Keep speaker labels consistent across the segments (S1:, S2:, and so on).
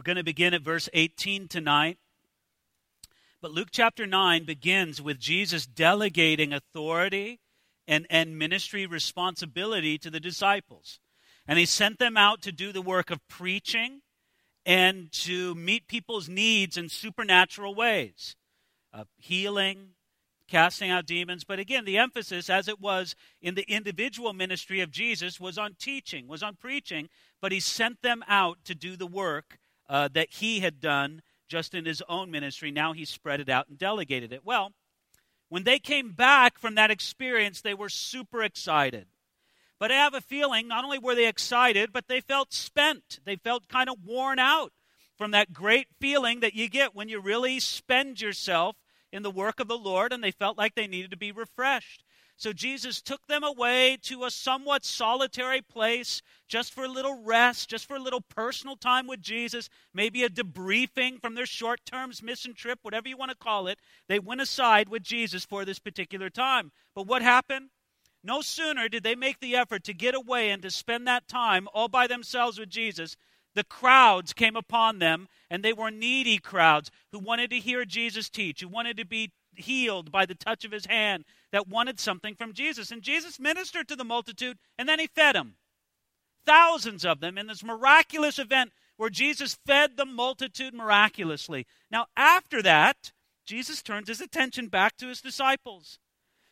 S1: We're going to begin at verse 18 tonight. But Luke chapter 9 begins with Jesus delegating authority and, and ministry responsibility to the disciples. And he sent them out to do the work of preaching and to meet people's needs in supernatural ways uh, healing, casting out demons. But again, the emphasis, as it was in the individual ministry of Jesus, was on teaching, was on preaching, but he sent them out to do the work uh, that he had done just in his own ministry. Now he spread it out and delegated it. Well, when they came back from that experience, they were super excited. But I have a feeling not only were they excited, but they felt spent. They felt kind of worn out from that great feeling that you get when you really spend yourself in the work of the Lord, and they felt like they needed to be refreshed. So Jesus took them away to a somewhat solitary place just for a little rest, just for a little personal time with Jesus, maybe a debriefing from their short term mission trip, whatever you want to call it. They went aside with Jesus for this particular time. But what happened? No sooner did they make the effort to get away and to spend that time all by themselves with Jesus, the crowds came upon them, and they were needy crowds who wanted to hear Jesus teach, who wanted to be healed by the touch of his hand, that wanted something from Jesus. And Jesus ministered to the multitude, and then he fed them. Thousands of them in this miraculous event where Jesus fed the multitude miraculously. Now, after that, Jesus turns his attention back to his disciples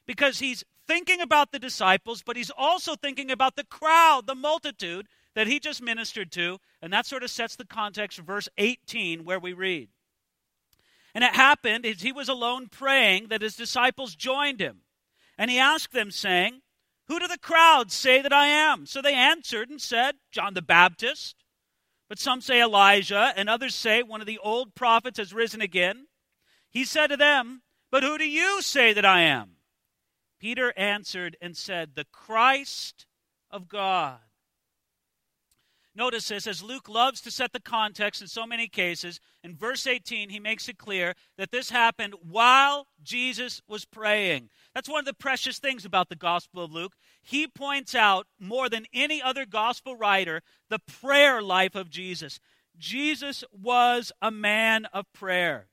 S1: because he's thinking about the disciples, but he's also thinking about the crowd, the multitude that he just ministered to. And that sort of sets the context for verse 18, where we read. And it happened as he was alone praying that his disciples joined him. And he asked them, saying, Who do the crowds say that I am? So they answered and said, John the Baptist. But some say Elijah, and others say one of the old prophets has risen again. He said to them, But who do you say that I am? Peter answered and said, The Christ of God. Notice this, as Luke loves to set the context in so many cases, in verse 18, he makes it clear that this happened while Jesus was praying. That's one of the precious things about the Gospel of Luke. He points out, more than any other Gospel writer, the prayer life of Jesus. Jesus was a man of prayer.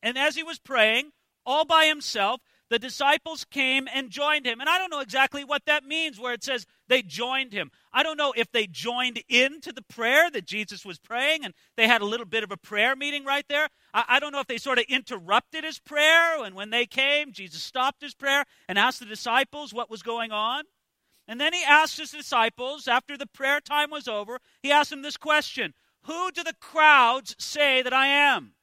S1: And as he was praying, all by himself, the disciples came and joined him. And I don't know exactly what that means where it says they joined him. I don't know if they joined into the prayer that Jesus was praying and they had a little bit of a prayer meeting right there. I, I don't know if they sort of interrupted his prayer and when they came, Jesus stopped his prayer and asked the disciples what was going on. And then he asked his disciples, after the prayer time was over, he asked them this question Who do the crowds say that I am?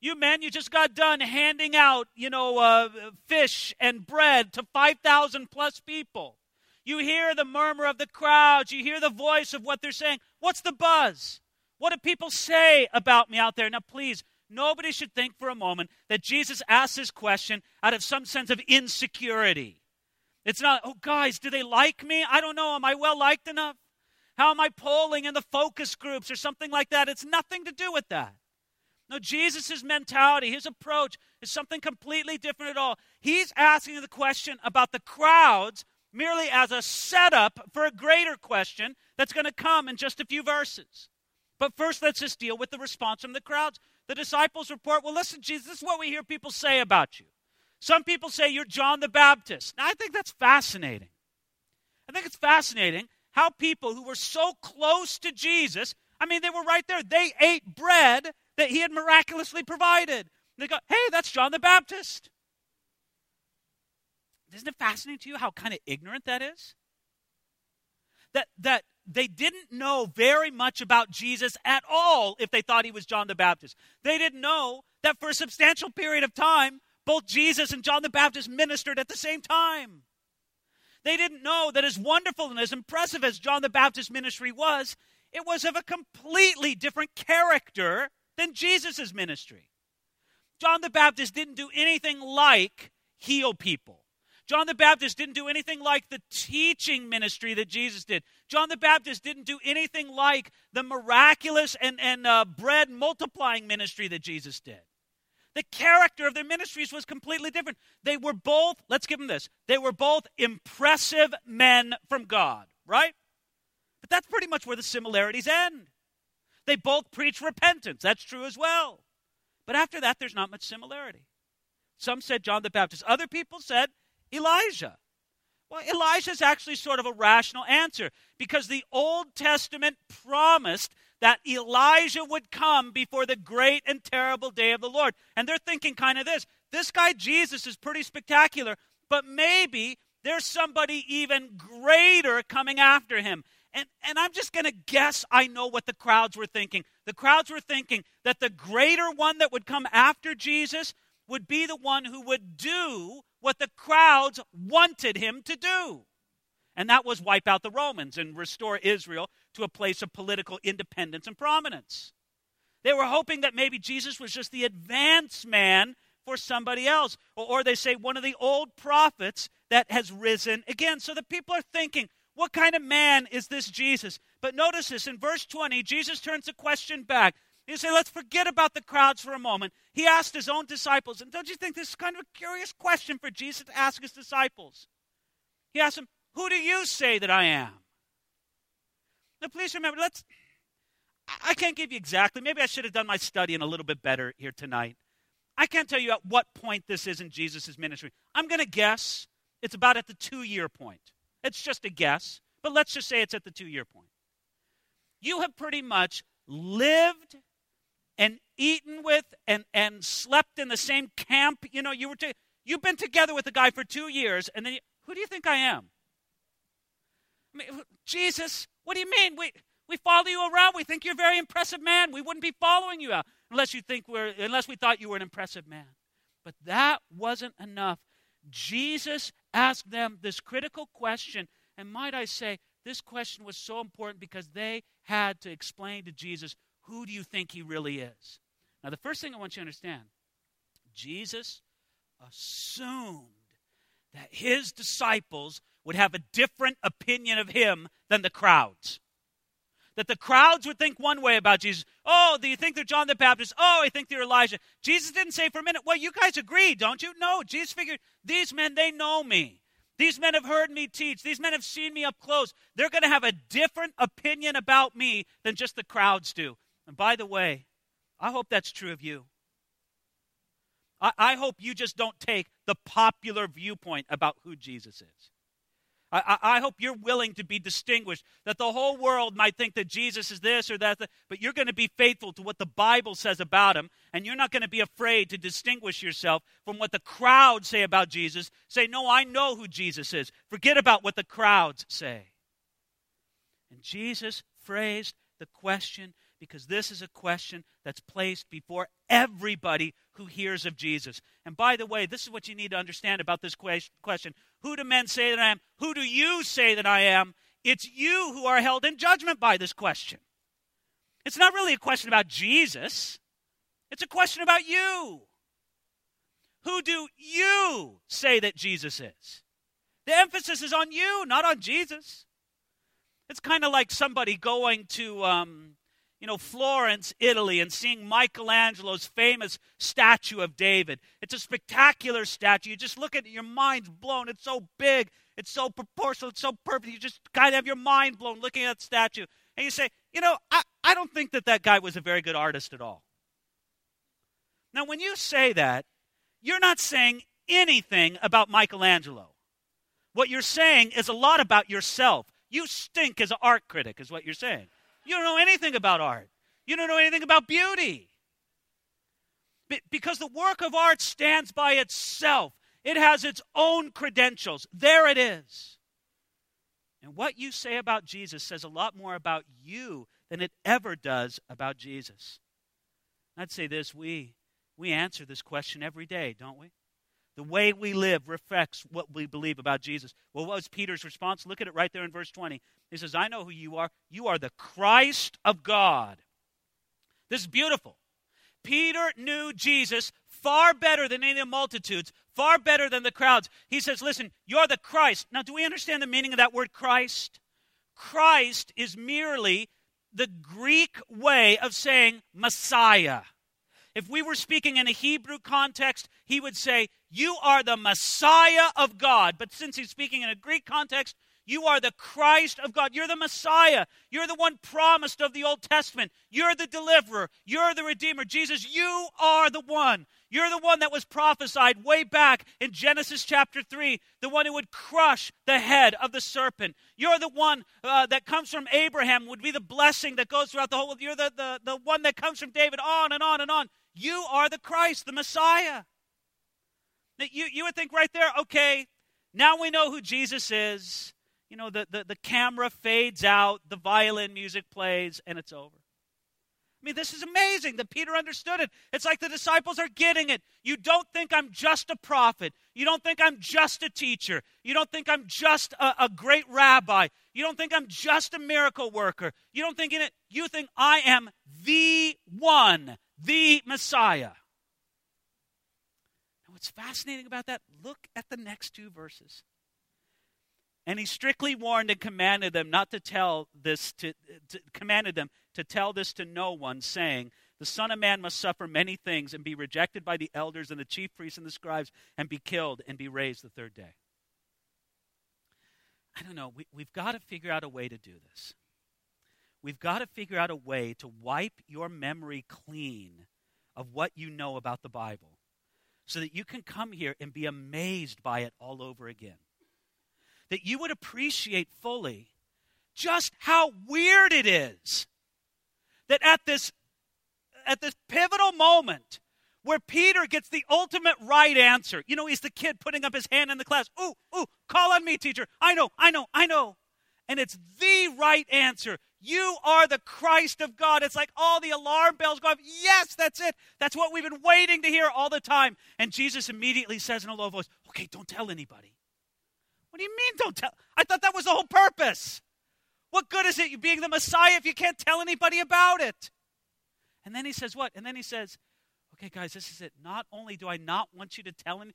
S1: You men, you just got done handing out, you know, uh, fish and bread to 5,000 plus people. You hear the murmur of the crowds. You hear the voice of what they're saying. What's the buzz? What do people say about me out there? Now, please, nobody should think for a moment that Jesus asked this question out of some sense of insecurity. It's not, oh, guys, do they like me? I don't know. Am I well liked enough? How am I polling in the focus groups or something like that? It's nothing to do with that. No, Jesus' mentality, his approach is something completely different at all. He's asking the question about the crowds merely as a setup for a greater question that's going to come in just a few verses. But first, let's just deal with the response from the crowds. The disciples report, Well, listen, Jesus, this is what we hear people say about you. Some people say you're John the Baptist. Now, I think that's fascinating. I think it's fascinating how people who were so close to Jesus, I mean, they were right there. They ate bread that he had miraculously provided. They go, hey, that's John the Baptist. Isn't it fascinating to you how kind of ignorant that is? That, that they didn't know very much about Jesus at all if they thought he was John the Baptist. They didn't know that for a substantial period of time, both Jesus and John the Baptist ministered at the same time. They didn't know that as wonderful and as impressive as John the Baptist ministry was, it was of a completely different character than Jesus' ministry. John the Baptist didn't do anything like heal people. John the Baptist didn't do anything like the teaching ministry that Jesus did. John the Baptist didn't do anything like the miraculous and, and uh, bread multiplying ministry that Jesus did. The character of their ministries was completely different. They were both, let's give them this, they were both impressive men from God, right? But that's pretty much where the similarities end. They both preach repentance. That's true as well. But after that, there's not much similarity. Some said John the Baptist, other people said Elijah. Well, Elijah is actually sort of a rational answer because the Old Testament promised that Elijah would come before the great and terrible day of the Lord. And they're thinking kind of this this guy Jesus is pretty spectacular, but maybe there's somebody even greater coming after him. And, and I'm just going to guess I know what the crowds were thinking. The crowds were thinking that the greater one that would come after Jesus would be the one who would do what the crowds wanted him to do. And that was wipe out the Romans and restore Israel to a place of political independence and prominence. They were hoping that maybe Jesus was just the advance man for somebody else. Or, or, they say one of the old prophets that has risen again. So the people are thinking, what kind of man is this Jesus? But notice this in verse 20, Jesus turns the question back. He say, let's forget about the crowds for a moment. He asked his own disciples, and don't you think this is kind of a curious question for Jesus to ask his disciples? He asked them, Who do you say that I am? Now, please remember, let's. I can't give you exactly. Maybe I should have done my studying a little bit better here tonight. I can't tell you at what point this is in Jesus' ministry. I'm going to guess it's about at the two year point. It's just a guess, but let's just say it's at the two year point. You have pretty much lived and eaten with and, and slept in the same camp. You know, you were to, you've been together with a guy for two years, and then you, who do you think I am? I mean, Jesus, what do you mean? We, we follow you around. We think you're a very impressive man. We wouldn't be following you out unless you think we're unless we thought you were an impressive man. But that wasn't enough. Jesus asked them this critical question, and might I say, this question was so important because they had to explain to Jesus, who do you think he really is? Now, the first thing I want you to understand Jesus assumed that his disciples would have a different opinion of him than the crowds. That the crowds would think one way about Jesus. Oh, do you think they're John the Baptist? Oh, I think they're Elijah. Jesus didn't say for a minute, well, you guys agree, don't you? No, Jesus figured, these men, they know me. These men have heard me teach. These men have seen me up close. They're going to have a different opinion about me than just the crowds do. And by the way, I hope that's true of you. I, I hope you just don't take the popular viewpoint about who Jesus is. I, I, hope you're willing to be distinguished, that the whole world might think that Jesus is this or that, but you're going to be faithful to what the Bible says about him, and you're not going to be afraid to distinguish yourself from what the crowds say about Jesus. Say, No, I know who Jesus is. Forget about what the crowds say. And Jesus phrased the question because this is a question that's placed before everybody who hears of Jesus. And by the way, this is what you need to understand about this question Who do men say that I am? Who do you say that I am? It's you who are held in judgment by this question. It's not really a question about Jesus, it's a question about you. Who do you say that Jesus is? The emphasis is on you, not on Jesus. It's kind of like somebody going to um, you know, Florence, Italy, and seeing Michelangelo's famous statue of David. It's a spectacular statue. You just look at it, your mind's blown. It's so big, it's so proportional, it's so perfect. You just kind of have your mind blown looking at the statue. And you say, you know, I, I don't think that that guy was a very good artist at all. Now, when you say that, you're not saying anything about Michelangelo. What you're saying is a lot about yourself. You stink as an art critic, is what you're saying. You don't know anything about art. You don't know anything about beauty. Because the work of art stands by itself, it has its own credentials. There it is. And what you say about Jesus says a lot more about you than it ever does about Jesus. I'd say this we, we answer this question every day, don't we? The way we live reflects what we believe about Jesus. Well, what was Peter's response? Look at it right there in verse 20. He says, I know who you are. You are the Christ of God. This is beautiful. Peter knew Jesus far better than any of the multitudes, far better than the crowds. He says, Listen, you're the Christ. Now, do we understand the meaning of that word Christ? Christ is merely the Greek way of saying Messiah. If we were speaking in a Hebrew context, he would say, You are the Messiah of God. But since he's speaking in a Greek context, You are the Christ of God. You're the Messiah. You're the one promised of the Old Testament. You're the deliverer. You're the Redeemer. Jesus, you are the one. You're the one that was prophesied way back in Genesis chapter 3, the one who would crush the head of the serpent. You're the one uh, that comes from Abraham, would be the blessing that goes throughout the whole. You're the, the, the one that comes from David, on and on and on. You are the Christ, the Messiah. You, you would think right there, okay, now we know who Jesus is. You know, the, the, the camera fades out, the violin music plays, and it's over. I mean, this is amazing that Peter understood it. It's like the disciples are getting it. You don't think I'm just a prophet. You don't think I'm just a teacher. You don't think I'm just a, a great rabbi. You don't think I'm just a miracle worker. You don't think in it. You think I am the one, the Messiah. Now, what's fascinating about that? Look at the next two verses. And he strictly warned and commanded them not to tell this to, to, commanded them to tell this to no one, saying, The Son of Man must suffer many things and be rejected by the elders and the chief priests and the scribes and be killed and be raised the third day. I don't know. We, we've got to figure out a way to do this. We've got to figure out a way to wipe your memory clean of what you know about the Bible so that you can come here and be amazed by it all over again that you would appreciate fully just how weird it is that at this at this pivotal moment where Peter gets the ultimate right answer. You know, he's the kid putting up his hand in the class. Ooh, ooh, call on me, teacher. I know, I know, I know. And it's the right answer. You are the Christ of God. It's like all the alarm bells go off. Yes, that's it. That's what we've been waiting to hear all the time. And Jesus immediately says in a low voice, Okay, don't tell anybody. What do you mean, don't tell? I thought that was the whole purpose. What good is it you being the Messiah if you can't tell anybody about it? And then he says, What? And then he says, Okay, guys, this is it. Not only do I not want you to tell him,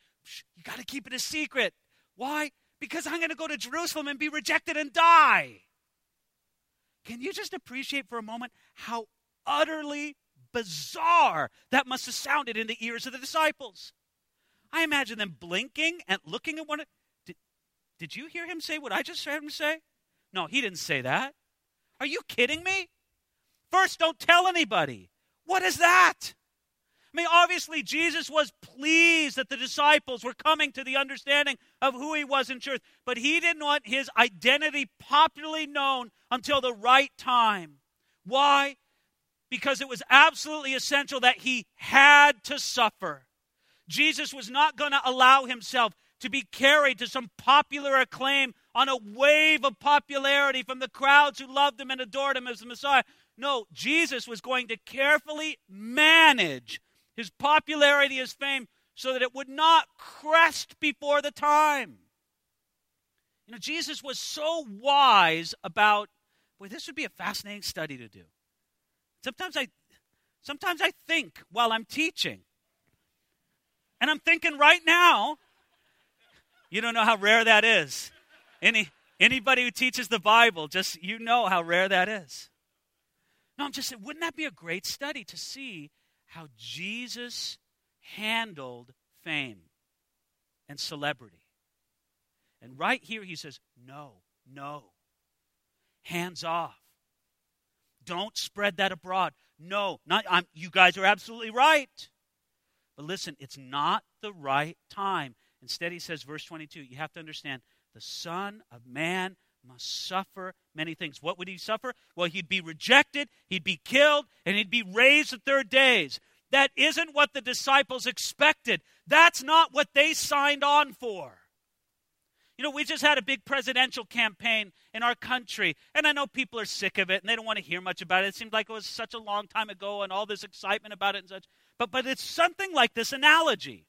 S1: you got to keep it a secret. Why? Because I'm going to go to Jerusalem and be rejected and die. Can you just appreciate for a moment how utterly bizarre that must have sounded in the ears of the disciples? I imagine them blinking and looking at one another. Did you hear him say what I just heard him say? No, he didn't say that. Are you kidding me? First, don't tell anybody. What is that? I mean, obviously, Jesus was pleased that the disciples were coming to the understanding of who he was in truth, but he didn't want his identity popularly known until the right time. Why? Because it was absolutely essential that he had to suffer. Jesus was not going to allow himself to be carried to some popular acclaim on a wave of popularity from the crowds who loved him and adored him as the Messiah. No, Jesus was going to carefully manage his popularity, his fame, so that it would not crest before the time. You know, Jesus was so wise about, boy, this would be a fascinating study to do. Sometimes I, sometimes I think while I'm teaching, and I'm thinking right now, you don't know how rare that is. Any anybody who teaches the Bible, just you know how rare that is. No, I'm just saying, wouldn't that be a great study to see how Jesus handled fame and celebrity? And right here he says, no, no. Hands off. Don't spread that abroad. No, not I'm, you guys are absolutely right. But listen, it's not the right time. Instead, he says, verse 22, you have to understand the Son of Man must suffer many things. What would he suffer? Well, he'd be rejected, he'd be killed, and he'd be raised the third days. That isn't what the disciples expected. That's not what they signed on for. You know, we just had a big presidential campaign in our country, and I know people are sick of it and they don't want to hear much about it. It seemed like it was such a long time ago and all this excitement about it and such. But but it's something like this analogy.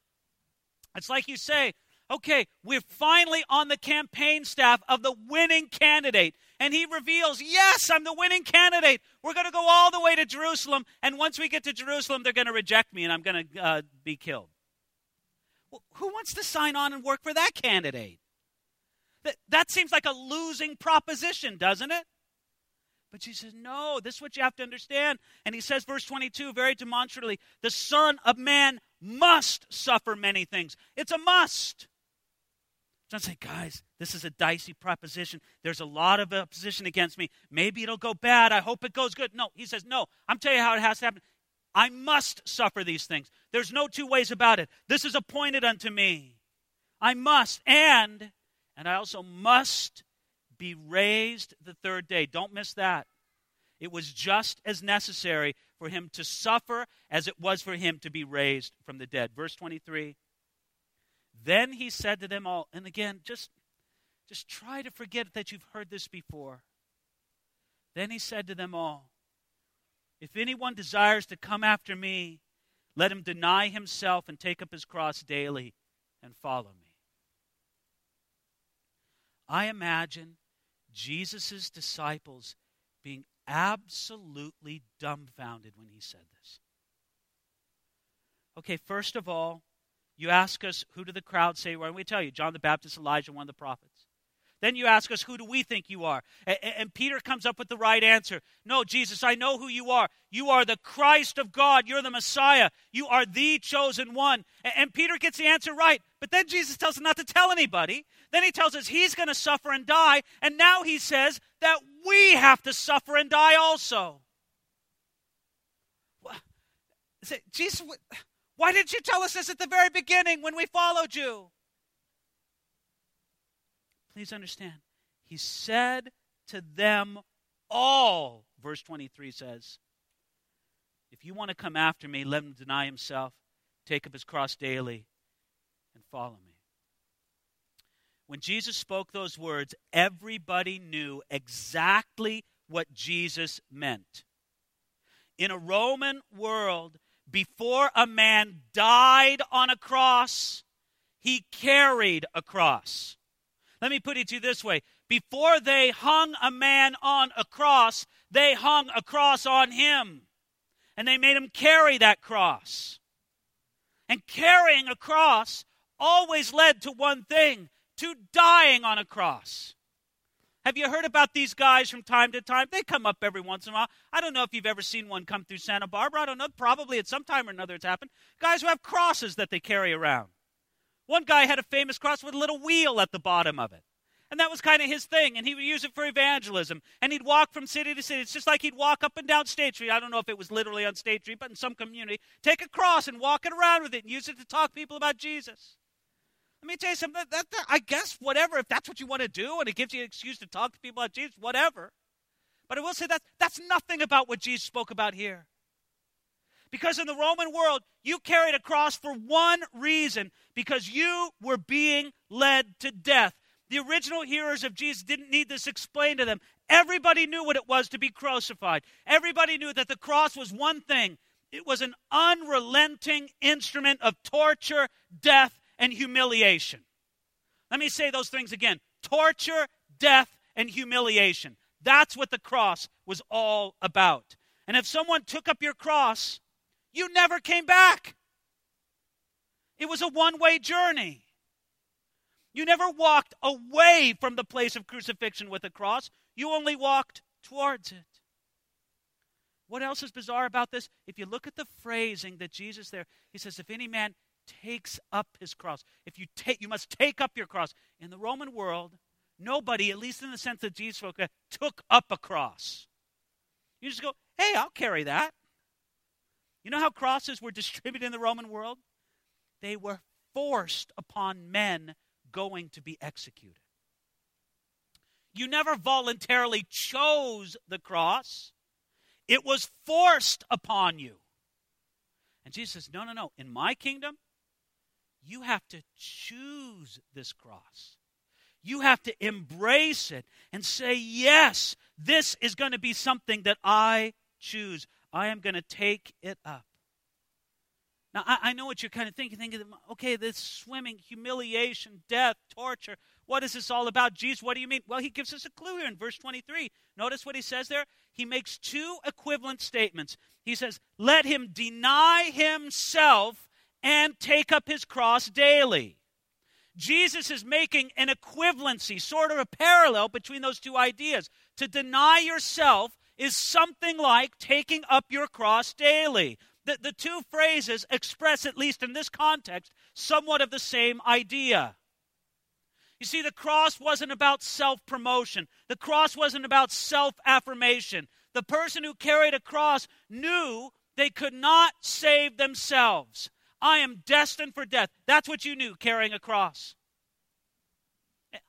S1: It's like you say, okay, we're finally on the campaign staff of the winning candidate. And he reveals, yes, I'm the winning candidate. We're going to go all the way to Jerusalem. And once we get to Jerusalem, they're going to reject me and I'm going to uh, be killed. Well, who wants to sign on and work for that candidate? That, that seems like a losing proposition, doesn't it? But she says, no, this is what you have to understand. And he says, verse 22, very demonstratively, the Son of Man must suffer many things. It's a must. John say, guys, this is a dicey proposition. There's a lot of opposition against me. Maybe it'll go bad. I hope it goes good. No, he says, no, I'm telling you how it has to happen. I must suffer these things. There's no two ways about it. This is appointed unto me. I must. And, and I also must be raised the third day. Don't miss that. It was just as necessary for him to suffer as it was for him to be raised from the dead. Verse 23. Then he said to them all, and again, just, just try to forget that you've heard this before. Then he said to them all, If anyone desires to come after me, let him deny himself and take up his cross daily and follow me. I imagine Jesus' disciples being absolutely dumbfounded when he said this. Okay, first of all, you ask us, who do the crowd say? Well, we tell you, John the Baptist, Elijah, one of the prophets. Then you ask us, who do we think you are? And, and, Peter comes up with the right answer. No, Jesus, I know who you are. You are the Christ of God. You're the Messiah. You are the chosen one. And, and Peter gets the answer right. But then Jesus tells him not to tell anybody. Then he tells us he's going to suffer and die. And now he says that we have to suffer and die also. Jesus, why didn't you tell us this at the very beginning when we followed you? Please understand, he said to them all, verse 23 says, If you want to come after me, let him deny himself, take up his cross daily, and follow me. When Jesus spoke those words, everybody knew exactly what Jesus meant. In a Roman world, before a man died on a cross, he carried a cross. Let me put it to you this way before they hung a man on a cross, they hung a cross on him. And they made him carry that cross. And carrying a cross always led to one thing to dying on a cross. Have you heard about these guys from time to time? They come up every once in a while. I don't know if you've ever seen one come through Santa Barbara. I don't know. Probably at some time or another it's happened. Guys who have crosses that they carry around. One guy had a famous cross with a little wheel at the bottom of it. And that was kind of his thing, and he would use it for evangelism. And he'd walk from city to city. It's just like he'd walk up and down State Street. I don't know if it was literally on State Street, but in some community, take a cross and walk it around with it and use it to talk people about Jesus. Let me tell you something. That, that, I guess whatever, if that's what you want to do, and it gives you an excuse to talk to people about Jesus, whatever. But I will say that that's nothing about what Jesus spoke about here. Because in the Roman world, you carried a cross for one reason because you were being led to death. The original hearers of Jesus didn't need this explained to them. Everybody knew what it was to be crucified. Everybody knew that the cross was one thing it was an unrelenting instrument of torture, death, and humiliation. Let me say those things again torture, death, and humiliation. That's what the cross was all about. And if someone took up your cross, you never came back. It was a one way journey. You never walked away from the place of crucifixion with a cross, you only walked towards it. What else is bizarre about this? If you look at the phrasing that Jesus there, he says, If any man takes up his cross. If you take, you must take up your cross. In the Roman world, nobody, at least in the sense that Jesus spoke, took up a cross. You just go, hey, I'll carry that. You know how crosses were distributed in the Roman world? They were forced upon men going to be executed. You never voluntarily chose the cross, it was forced upon you. And Jesus says, No, no, no. In my kingdom, you have to choose this cross. You have to embrace it and say, Yes, this is going to be something that I choose. I am going to take it up. Now, I, I, know what you're kind of thinking. Thinking, okay, this swimming, humiliation, death, torture. What is this all about? Jesus, what do you mean? Well, he gives us a clue here in verse 23. Notice what he says there. He makes two equivalent statements. He says, Let him deny himself and take up his cross daily. Jesus is making an equivalency, sort of a parallel between those two ideas. To deny yourself is something like taking up your cross daily. The, the two phrases express, at least in this context, somewhat of the same idea. You see, the cross wasn't about self promotion, the cross wasn't about self affirmation. The person who carried a cross knew they could not save themselves. I am destined for death. That's what you knew carrying a cross.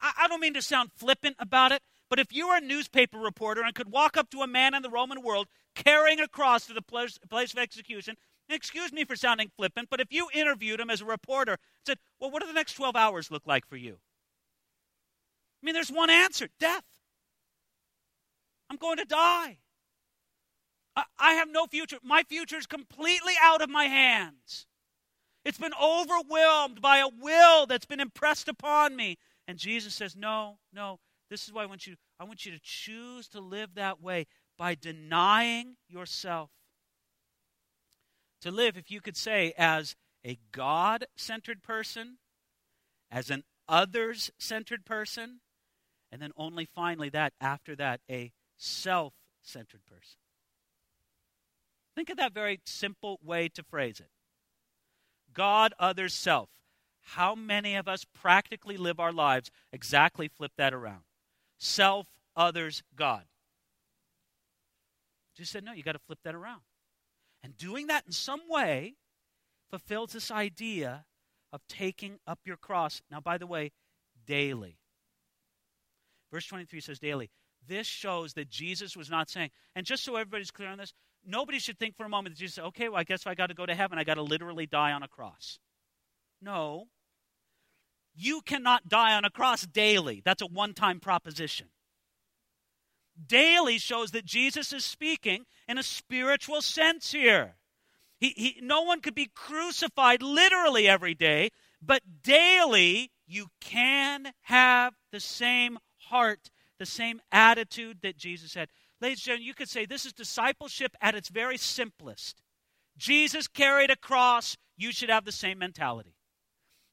S1: I don't mean to sound flippant about it, but if you were a newspaper reporter and could walk up to a man in the Roman world carrying a cross to the place, of execution, excuse me for sounding flippant, but if you interviewed him as a reporter and said, Well, what do the next 12 hours look like for you? I mean, there's one answer death. I'm going to die. I, I have no future. My future is completely out of my hands. It's been overwhelmed by a will that's been impressed upon me. And Jesus says, No, no, this is why I want you, I want you to choose to live that way by denying yourself. To live, if you could say, as a God centered person, as an others centered person, and then only finally that, after that, a self centered person. Think of that very simple way to phrase it God, others, self. How many of us practically live our lives exactly flip that around? self, others, God. Jesus said, no, you got to flip that around. And doing that in some way fulfills this idea of taking up your cross. Now, by the way, daily. Verse 23 says daily. This shows that Jesus was not saying, and just so everybody's clear on this, nobody should think for a moment that Jesus said, okay, well, I guess if I got to go to heaven, I got to literally die on a cross. No. You cannot die on a cross daily. That's a one time proposition. Daily shows that Jesus is speaking in a spiritual sense here. He, he, no one could be crucified literally every day, but daily you can have the same heart, the same attitude that Jesus had. Ladies and gentlemen, you could say this is discipleship at its very simplest. Jesus carried a cross, you should have the same mentality.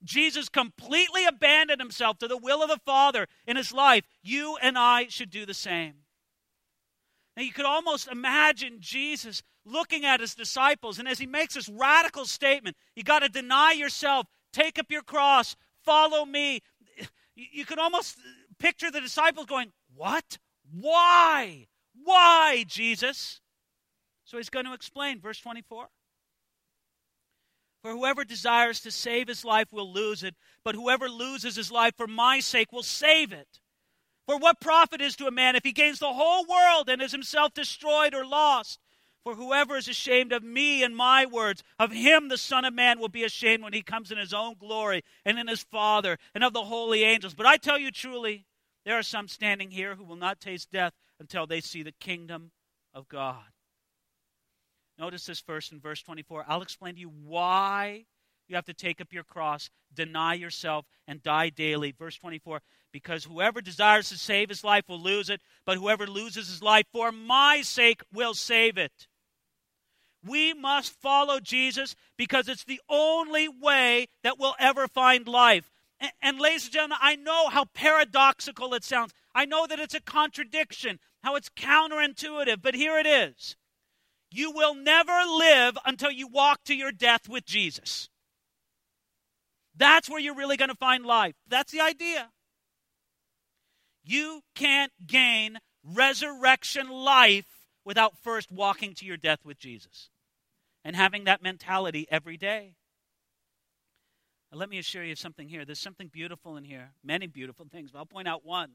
S1: Jesus completely abandoned himself to the will of the Father in his life. You and I should do the same. Now, you could almost imagine Jesus looking at his disciples, and as he makes this radical statement, you got to deny yourself, take up your cross, follow me. You could almost picture the disciples going, What? Why? Why, Jesus? So he's going to explain, verse 24. For whoever desires to save his life will lose it, but whoever loses his life for my sake will save it. For what profit is to a man if he gains the whole world and is himself destroyed or lost? For whoever is ashamed of me and my words, of him the Son of Man will be ashamed when he comes in his own glory and in his Father and of the holy angels. But I tell you truly, there are some standing here who will not taste death until they see the kingdom of God. Notice this first in verse 24. I'll explain to you why you have to take up your cross, deny yourself, and die daily. Verse 24 Because whoever desires to save his life will lose it, but whoever loses his life for my sake will save it. We must follow Jesus because it's the only way that we'll ever find life. And, and, ladies and gentlemen, I know how paradoxical it sounds. I know that it's a contradiction, how it's counterintuitive, but here it is. You will never live until you walk to your death with Jesus. That's where you're really going to find life. That's the idea. You can't gain resurrection life without first walking to your death with Jesus and having that mentality every day. Let me assure you something here. There's something beautiful in here, many beautiful things, but I'll point out one.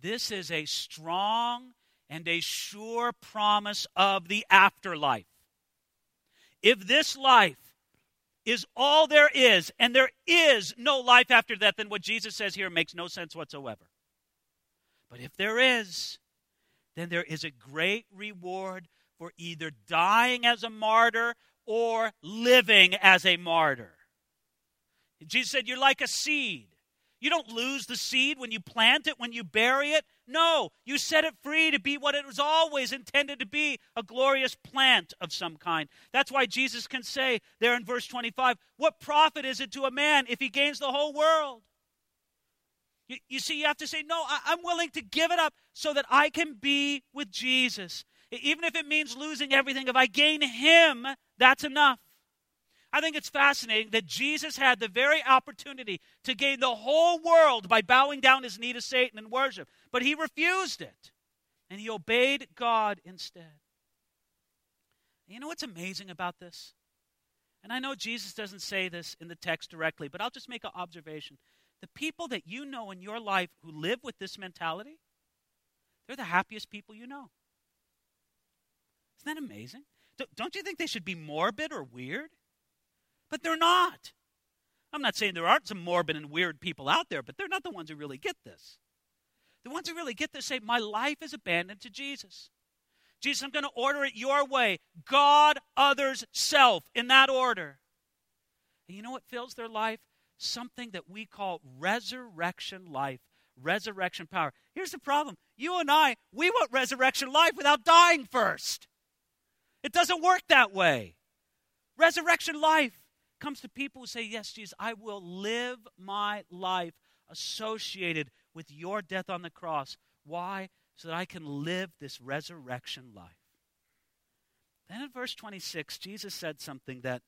S1: This is a strong and a sure promise of the afterlife. If this life is all there is, and there is no life after death, then what Jesus says here makes no sense whatsoever. But if there is, then there is a great reward for either dying as a martyr or living as a martyr. Jesus said, You're like a seed. You don't lose the seed when you plant it, when you bury it. No, you set it free to be what it was always intended to be a glorious plant of some kind. That's why Jesus can say there in verse 25, What profit is it to a man if he gains the whole world? You, you see, you have to say, No, I, I'm willing to give it up so that I can be with Jesus. Even if it means losing everything, if I gain him, that's enough. I think it's fascinating that Jesus had the very opportunity to gain the whole world by bowing down his knee to Satan in worship, but he refused it. And he obeyed God instead. You know what's amazing about this? And I know Jesus doesn't say this in the text directly, but I'll just make an observation. The people that you know in your life who live with this mentality, they're the happiest people you know. Isn't that amazing? Don't you think they should be morbid or weird? But they're not. I'm not saying there aren't some morbid and weird people out there, but they're not the ones who really get this. The ones who really get this say, My life is abandoned to Jesus. Jesus, I'm going to order it your way. God, others, self, in that order. And you know what fills their life? Something that we call resurrection life, resurrection power. Here's the problem you and I, we want resurrection life without dying first. It doesn't work that way. Resurrection life comes to people who say, Yes, Jesus, I will live my life associated with your death on the cross. Why? So that I can live this resurrection life. Then in verse 26, Jesus said something that,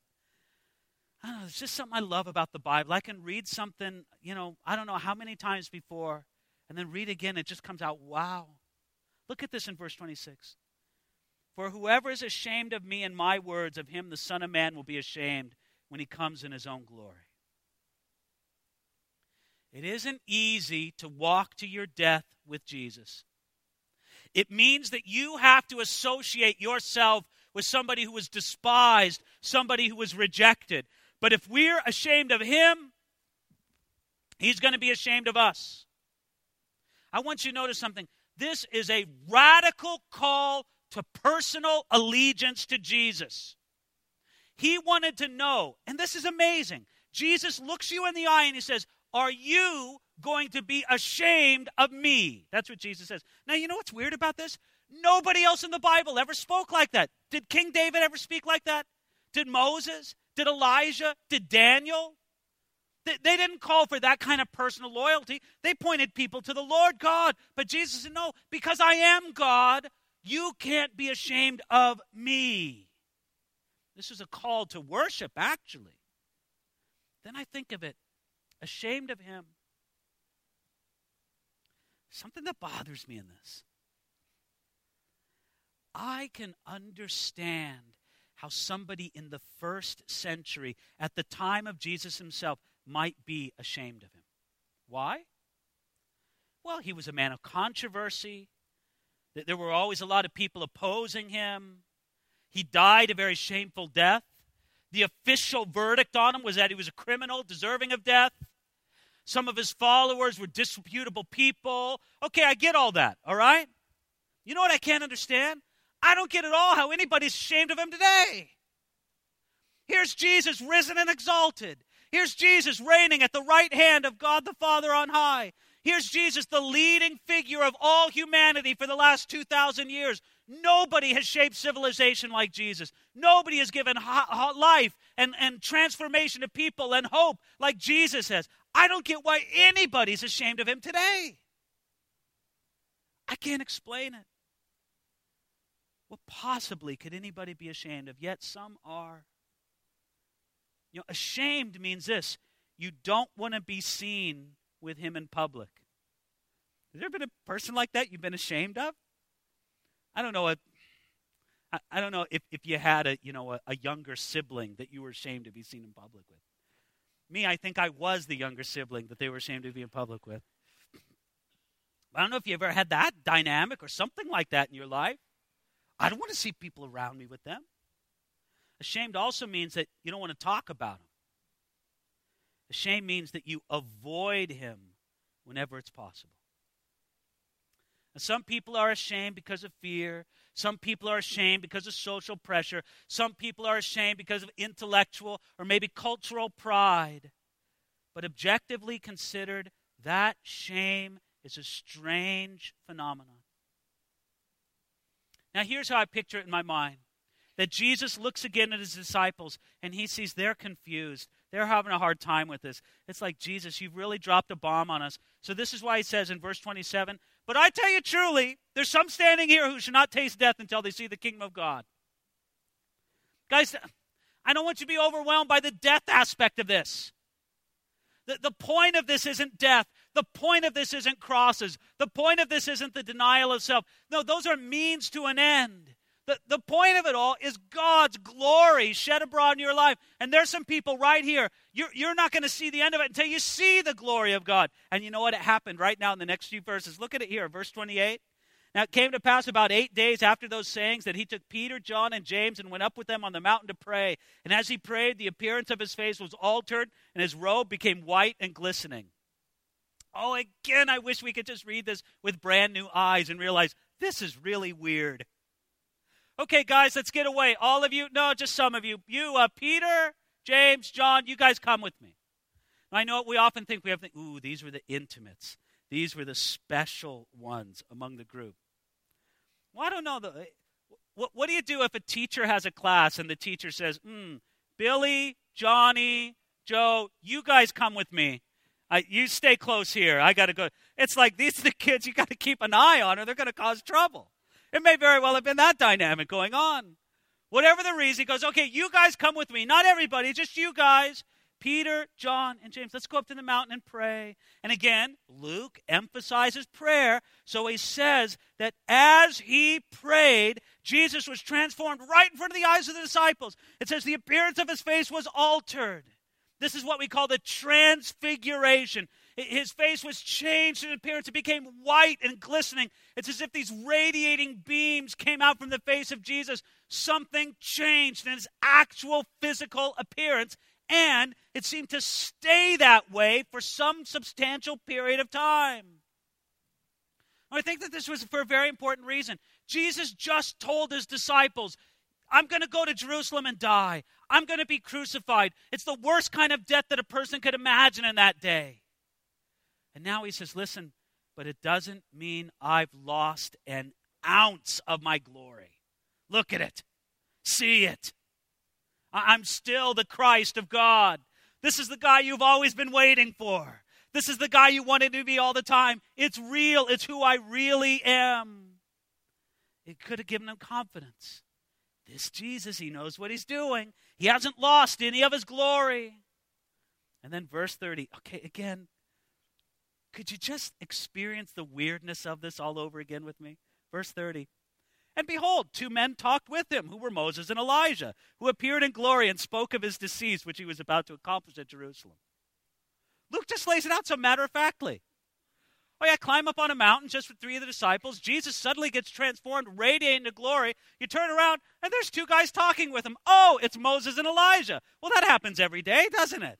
S1: I don't know, it's just something I love about the Bible. I can read something, you know, I don't know how many times before, and then read again, it just comes out, wow. Look at this in verse 26. For whoever is ashamed of me and my words, of him the Son of Man will be ashamed when he comes in his own glory. It isn't easy to walk to your death with Jesus. It means that you have to associate yourself with somebody who was despised, somebody who was rejected. But if we're ashamed of him, he's going to be ashamed of us. I want you to notice something. This is a radical call to personal allegiance to Jesus. He wanted to know, and this is amazing. Jesus looks you in the eye and he says, Are you going to be ashamed of me? That's what Jesus says. Now, you know what's weird about this? Nobody else in the Bible ever spoke like that. Did King David ever speak like that? Did Moses? Did Elijah? Did Daniel? They, didn't call for that kind of personal loyalty. They pointed people to the Lord God. But Jesus said, No, because I am God, you can't be ashamed of me. This is a call to worship, actually. Then I think of it ashamed of him. Something that bothers me in this. I can understand how somebody in the first century, at the time of Jesus himself, might be ashamed of him. Why? Well, he was a man of controversy. There were always a lot of people opposing him. He died a very shameful death. The official verdict on him was that he was a criminal deserving of death. Some of his followers were disreputable people. Okay, I get all that, all right? You know what I can't understand? I don't get at all how anybody's ashamed of him today. Here's Jesus risen and exalted. Here's Jesus reigning at the right hand of God the Father on high. Here's Jesus, the leading figure of all humanity for the last 2,000 years. Nobody has shaped civilization like Jesus. Nobody has given life and, and transformation to people and hope like Jesus has. I don't get why anybody's ashamed of him today. I can't explain it. What possibly could anybody be ashamed of? Yet some are. You know, ashamed means this you don't want to be seen with him in public. Has there been a person like that you've been ashamed of? I don't know. I, don't know if, if you had a you know a, a younger sibling that you were ashamed to be seen in public with. Me, I think I was the younger sibling that they were ashamed to be in public with. I don't know if you ever had that dynamic or something like that in your life. I don't want to see people around me with them. Ashamed also means that you don't want to talk about them. Ashamed means that you avoid him whenever it's possible. And some people are ashamed because of fear. Some people are ashamed because of social pressure. Some people are ashamed because of intellectual or maybe cultural pride. But objectively considered, that shame is a strange phenomenon. Now, here's how I picture it in my mind that Jesus looks again at his disciples and he sees they're confused. They're having a hard time with this. It's like, Jesus, you've really dropped a bomb on us. So, this is why he says in verse 27 But I tell you truly, there's some standing here who should not taste death until they see the kingdom of God. Guys, I don't want you to be overwhelmed by the death aspect of this. The, the point of this isn't death. The point of this isn't crosses. The point of this isn't the denial of self. No, those are means to an end. The, the point of it all is God's glory shed abroad in your life. And there's some people right here. You're, you're not going to see the end of it until you see the glory of God. And you know what? It happened right now in the next few verses. Look at it here, verse 28. Now it came to pass about eight days after those sayings that he took Peter, John, and James and went up with them on the mountain to pray. And as he prayed, the appearance of his face was altered, and his robe became white and glistening. Oh, again, I wish we could just read this with brand new eyes and realize this is really weird. Okay, guys, let's get away. All of you, no, just some of you. You, uh, Peter, James, John, you guys come with me. I know what we often think we have, to, ooh, these were the intimates. These were the special ones among the group. Well, I don't know. The, what, what do you do if a teacher has a class and the teacher says, hmm, Billy, Johnny, Joe, you guys come with me. I, you stay close here. I got to go. It's like these are the kids you got to keep an eye on or they're going to cause trouble. It may very well have been that dynamic going on. Whatever the reason, he goes, okay, you guys come with me. Not everybody, just you guys. Peter, John, and James. Let's go up to the mountain and pray. And again, Luke emphasizes prayer. So he says that as he prayed, Jesus was transformed right in front of the eyes of the disciples. It says the appearance of his face was altered. This is what we call the transfiguration. His face was changed in appearance. It became white and glistening. It's as if these radiating beams came out from the face of Jesus. Something changed in his actual physical appearance and it seemed to stay that way for some substantial period of time. I think that this was for a very important reason. Jesus just told his disciples, I'm going to go to Jerusalem and die. I'm going to be crucified. It's the worst kind of death that a person could imagine in that day. And now he says, Listen, but it doesn't mean I've lost an ounce of my glory. Look at it. See it. I'm still the Christ of God. This is the guy you've always been waiting for. This is the guy you wanted to be all the time. It's real. It's who I really am. It could have given him confidence. This Jesus, he knows what he's doing. He hasn't lost any of his glory. And then verse 30. Okay, again, could you just experience the weirdness of this all over again with me? Verse 30. And behold, two men talked with him, who were Moses and Elijah, who appeared in glory and spoke of his decease, which he was about to accomplish at Jerusalem. Luke just lays it out so matter of factly. Oh, yeah, climb up on a mountain just with three of the disciples. Jesus suddenly gets transformed, radiating to glory. You turn around, and there's two guys talking with him. Oh, it's Moses and Elijah. Well, that happens every day, doesn't it?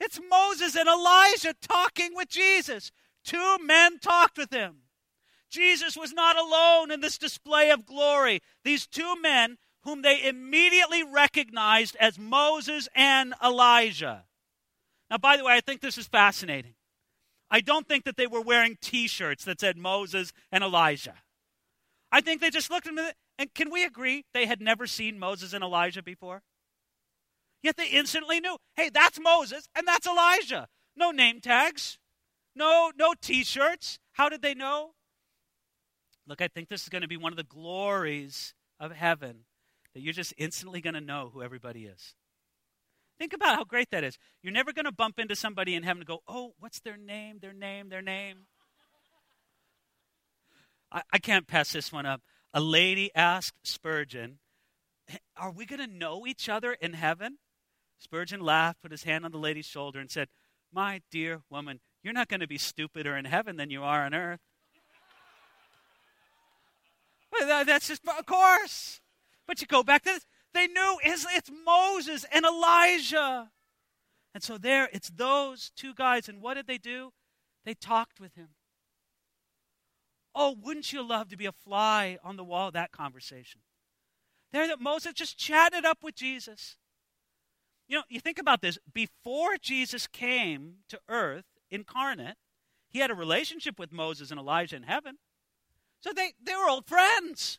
S1: It's Moses and Elijah talking with Jesus. Two men talked with him. Jesus was not alone in this display of glory. These two men, whom they immediately recognized as Moses and Elijah. Now, by the way, I think this is fascinating. I don't think that they were wearing t shirts that said Moses and Elijah. I think they just looked at them, and can we agree they had never seen Moses and Elijah before? Yet they instantly knew hey, that's Moses and that's Elijah. No name tags, no, no t shirts. How did they know? Look, I think this is going to be one of the glories of heaven that you're just instantly going to know who everybody is. Think about how great that is. You're never going to bump into somebody in heaven and go, oh, what's their name, their name, their name? I, I can't pass this one up. A lady asked Spurgeon, Are we going to know each other in heaven? Spurgeon laughed, put his hand on the lady's shoulder, and said, My dear woman, you're not going to be stupider in heaven than you are on earth. That's just, of course. But you go back to this. They knew it's, it's Moses and Elijah. And so there, it's those two guys. And what did they do? They talked with him. Oh, wouldn't you love to be a fly on the wall of that conversation? There that Moses just chatted up with Jesus. You know, you think about this. Before Jesus came to earth incarnate, he had a relationship with Moses and Elijah in heaven. So they, they were old friends.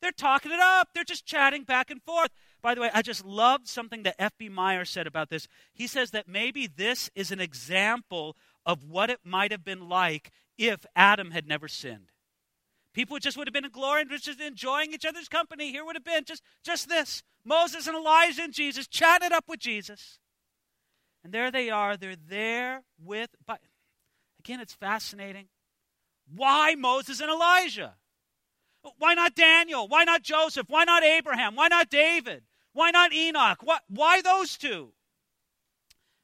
S1: They're talking it up. They're just chatting back and forth. By the way, I just loved something that F.B. Meyer said about this. He says that maybe this is an example of what it might have been like if Adam had never sinned. People just would have been in glory and just enjoying each other's company. Here would have been just, just this Moses and Elijah and Jesus chatted up with Jesus. And there they are. They're there with, but again, it's fascinating. Why Moses and Elijah? Why not Daniel? Why not Joseph? Why not Abraham? Why not David? Why not Enoch? Why, why those two?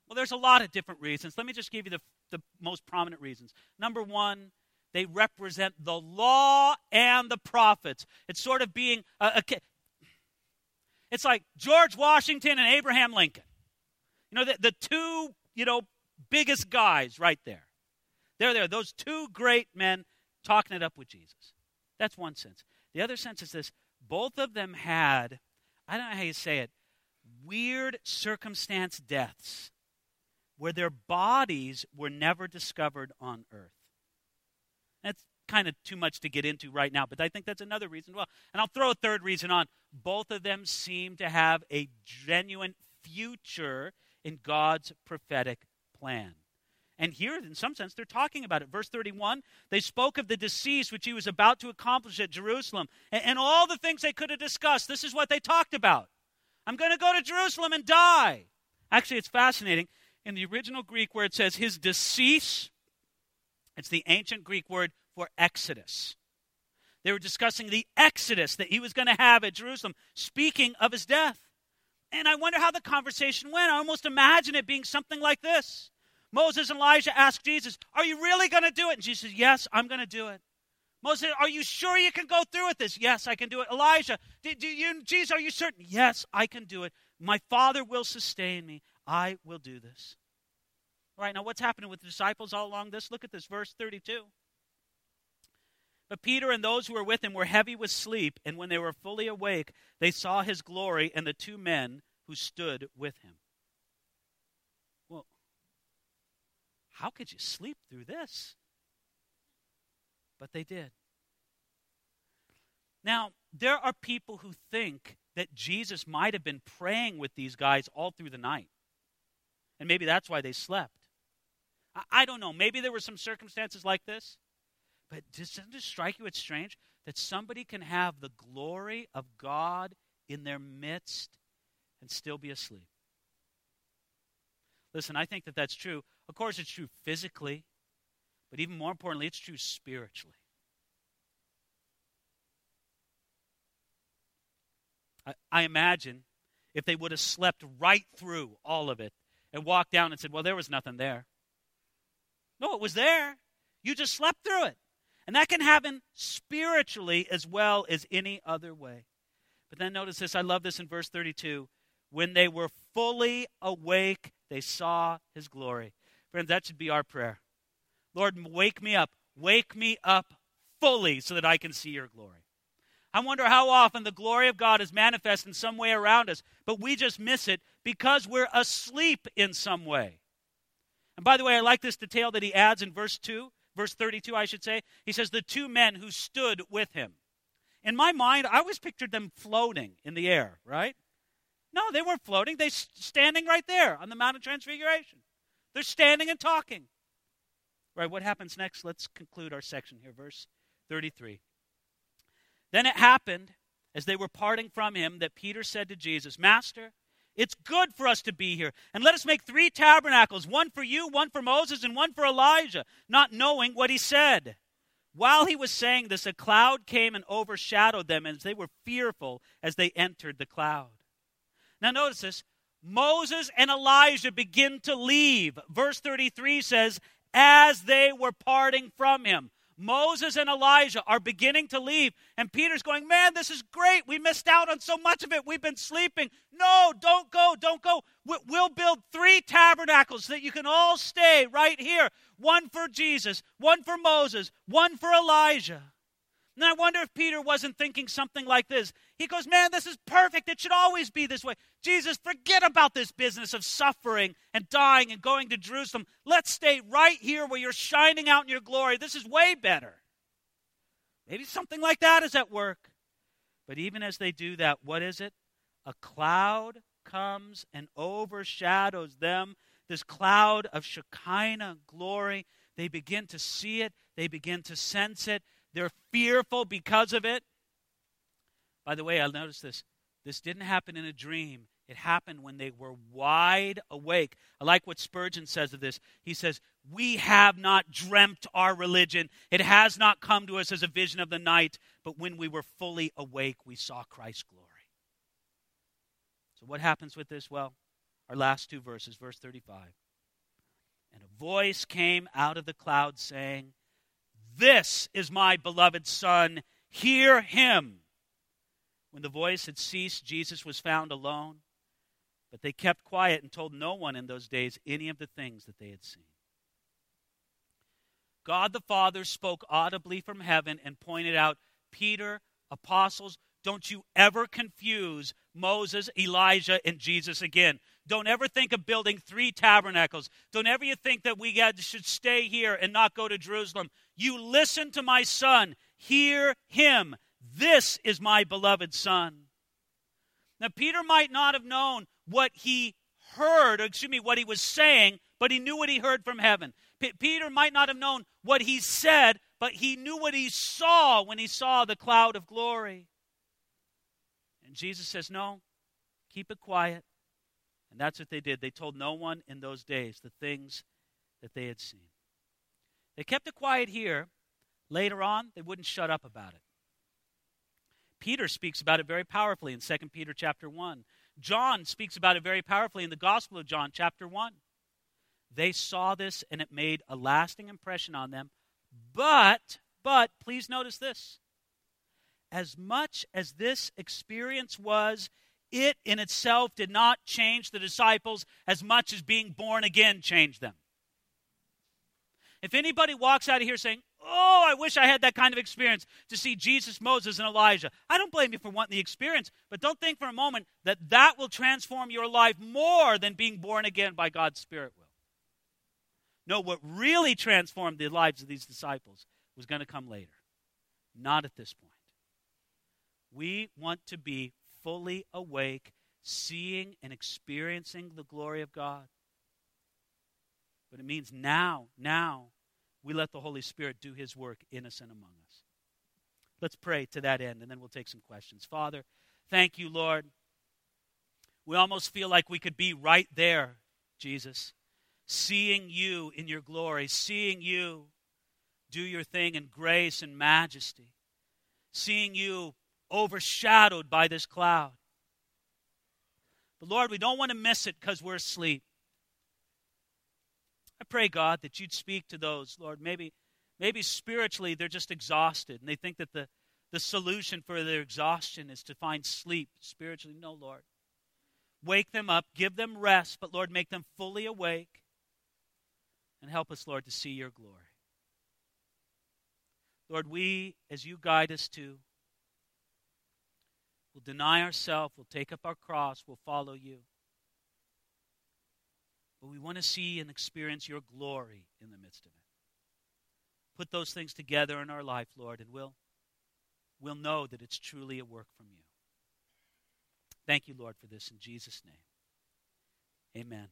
S1: Well, there's a lot of different reasons. Let me just give you the, the most prominent reasons. Number one, they represent the law and the prophets. It's sort of being a, a it's like George Washington and Abraham Lincoln. You know, the, the two, you know, biggest guys right there. They're there. Those two great men talking it up with Jesus. That's one sense. The other sense is this both of them had, I don't know how you say it, weird circumstance deaths where their bodies were never discovered on earth. That's kind of too much to get into right now, but I think that's another reason. Well, and I'll throw a third reason on. Both of them seem to have a genuine future in God's prophetic plan. And here, in some sense, they're talking about it. Verse 31 they spoke of the decease which he was about to accomplish at Jerusalem and, and all the things they could have discussed. This is what they talked about. I'm going to go to Jerusalem and die. Actually, it's fascinating. In the original Greek, where it says his decease, it's the ancient Greek word for exodus. They were discussing the exodus that he was going to have at Jerusalem, speaking of his death. And I wonder how the conversation went. I almost imagine it being something like this. Moses and Elijah asked Jesus, Are you really going to do it? And Jesus says, Yes, I'm going to do it. Moses, are you sure you can go through with this? Yes, I can do it. Elijah, do, do you, Jesus, are you certain? Yes, I can do it. My Father will sustain me. I will do this. All right, now what's happening with the disciples all along this? Look at this, verse 32. But Peter and those who were with him were heavy with sleep, and when they were fully awake, they saw his glory and the two men who stood with him. Well, how could you sleep through this? But they did. Now, there are people who think that Jesus might have been praying with these guys all through the night. And maybe that's why they slept. I, don't know. Maybe there were some circumstances like this. But doesn't it strike you it's strange that somebody can have the glory of God in their midst and still be asleep? Listen, I think that that's true. Of course, it's true physically, but even more importantly, it's true spiritually. I, I imagine if they would have slept right through all of it and walked down and said, Well, there was nothing there. No, it was there. You just slept through it. And that can happen spiritually as well as any other way. But then notice this. I love this in verse 32. When they were fully awake, they saw his glory. Friends, that should be our prayer. Lord, wake me up. Wake me up fully so that I can see your glory. I wonder how often the glory of God is manifest in some way around us, but we just miss it because we're asleep in some way. And by the way, I like this detail that he adds in verse 2 verse 32, I should say, he says, the two men who stood with him. In my mind, I always pictured them floating in the air, right? No, they weren't floating. They're standing right there on the Mount of Transfiguration. They're standing and talking. Right, what happens next? Let's conclude our section here, verse 33. Then it happened, as they were parting from him, that Peter said to Jesus, Master, it's good for us to be here. And let us make three tabernacles one for you, one for Moses, and one for Elijah, not knowing what he said. While he was saying this, a cloud came and overshadowed them and they were fearful as they entered the cloud. Now, notice this Moses and Elijah begin to leave. Verse 33 says, as they were parting from him. Moses and Elijah are beginning to leave, and Peter's going, Man, this is great. We missed out on so much of it. We've been sleeping. No, don't go, don't go. We'll build three tabernacles that you can all stay right here one for Jesus, one for Moses, one for Elijah. And I wonder if Peter wasn't thinking something like this. He goes, Man, this is perfect. It should always be this way. Jesus, forget about this business of suffering and dying and going to Jerusalem. Let's stay right here where you're shining out in your glory. This is way better. Maybe something like that is at work. But even as they do that, what is it? A cloud comes and overshadows them. This cloud of Shekinah glory. They begin to see it, they begin to sense it, They're fearful because of it. By the way, I'll notice this. This didn't happen in a dream. It happened when they were wide awake. I like what Spurgeon says of this. He says, We have not dreamt our religion. It has not come to us as a vision of the night, but when we were fully awake, we saw Christ's glory. So, what happens with this? Well, our last two verses, verse 35. And a voice came out of the cloud saying, This is my beloved Son, hear him. When the voice had ceased, Jesus was found alone. But they kept quiet and told no one in those days any of the things that they had seen. God the Father spoke audibly from heaven and pointed out Peter, apostles, don't you ever confuse Moses, Elijah, and Jesus again. Don't ever think of building three tabernacles. Don't ever you think that we should stay here and not go to Jerusalem. You listen to my son. Hear him. This is my beloved son. Now, Peter might not have known what he heard, excuse me, what he was saying, but he knew what he heard from heaven. P- Peter might not have known what he said, but he knew what he saw when he saw the cloud of glory. And Jesus says, No, keep it quiet. And that's what they did. They told no one in those days the things that they had seen. They kept it quiet here. Later on, they wouldn't shut up about it. Peter speaks about it very powerfully in 2 Peter chapter 1. John speaks about it very powerfully in the Gospel of John chapter 1. They saw this and it made a lasting impression on them. But, but, please notice this. As much as this experience was, it in itself did not change the disciples as much as being born again changed them. If anybody walks out of here saying, Oh, I wish I had that kind of experience to see Jesus, Moses, and Elijah. I don't blame you for wanting the experience, but don't think for a moment that that will transform your life more than being born again by God's Spirit will. No, what really transformed the lives of these disciples was going to come later, not at this point. We want to be fully awake, seeing and experiencing the glory of God. But it means now, now, we let the Holy Spirit do His work in us and among us. Let's pray to that end, and then we'll take some questions. Father, thank you, Lord. We almost feel like we could be right there, Jesus, seeing you in your glory, seeing you do your thing in grace and majesty, seeing you overshadowed by this cloud. But Lord, we don't want to miss it because we're asleep. I pray, God, that you'd speak to those, Lord. Maybe, maybe spiritually they're just exhausted and they think that the, the solution for their exhaustion is to find sleep spiritually. No, Lord. Wake them up, give them rest, but Lord, make them fully awake and help us, Lord, to see your glory. Lord, we, as you guide us to, will deny ourselves, we'll take up our cross, we'll follow you. But we want to see and experience your glory in the midst of it. Put those things together in our life, Lord, and we'll, we'll know that it's truly a work from you. Thank you, Lord, for this in Jesus' name. Amen.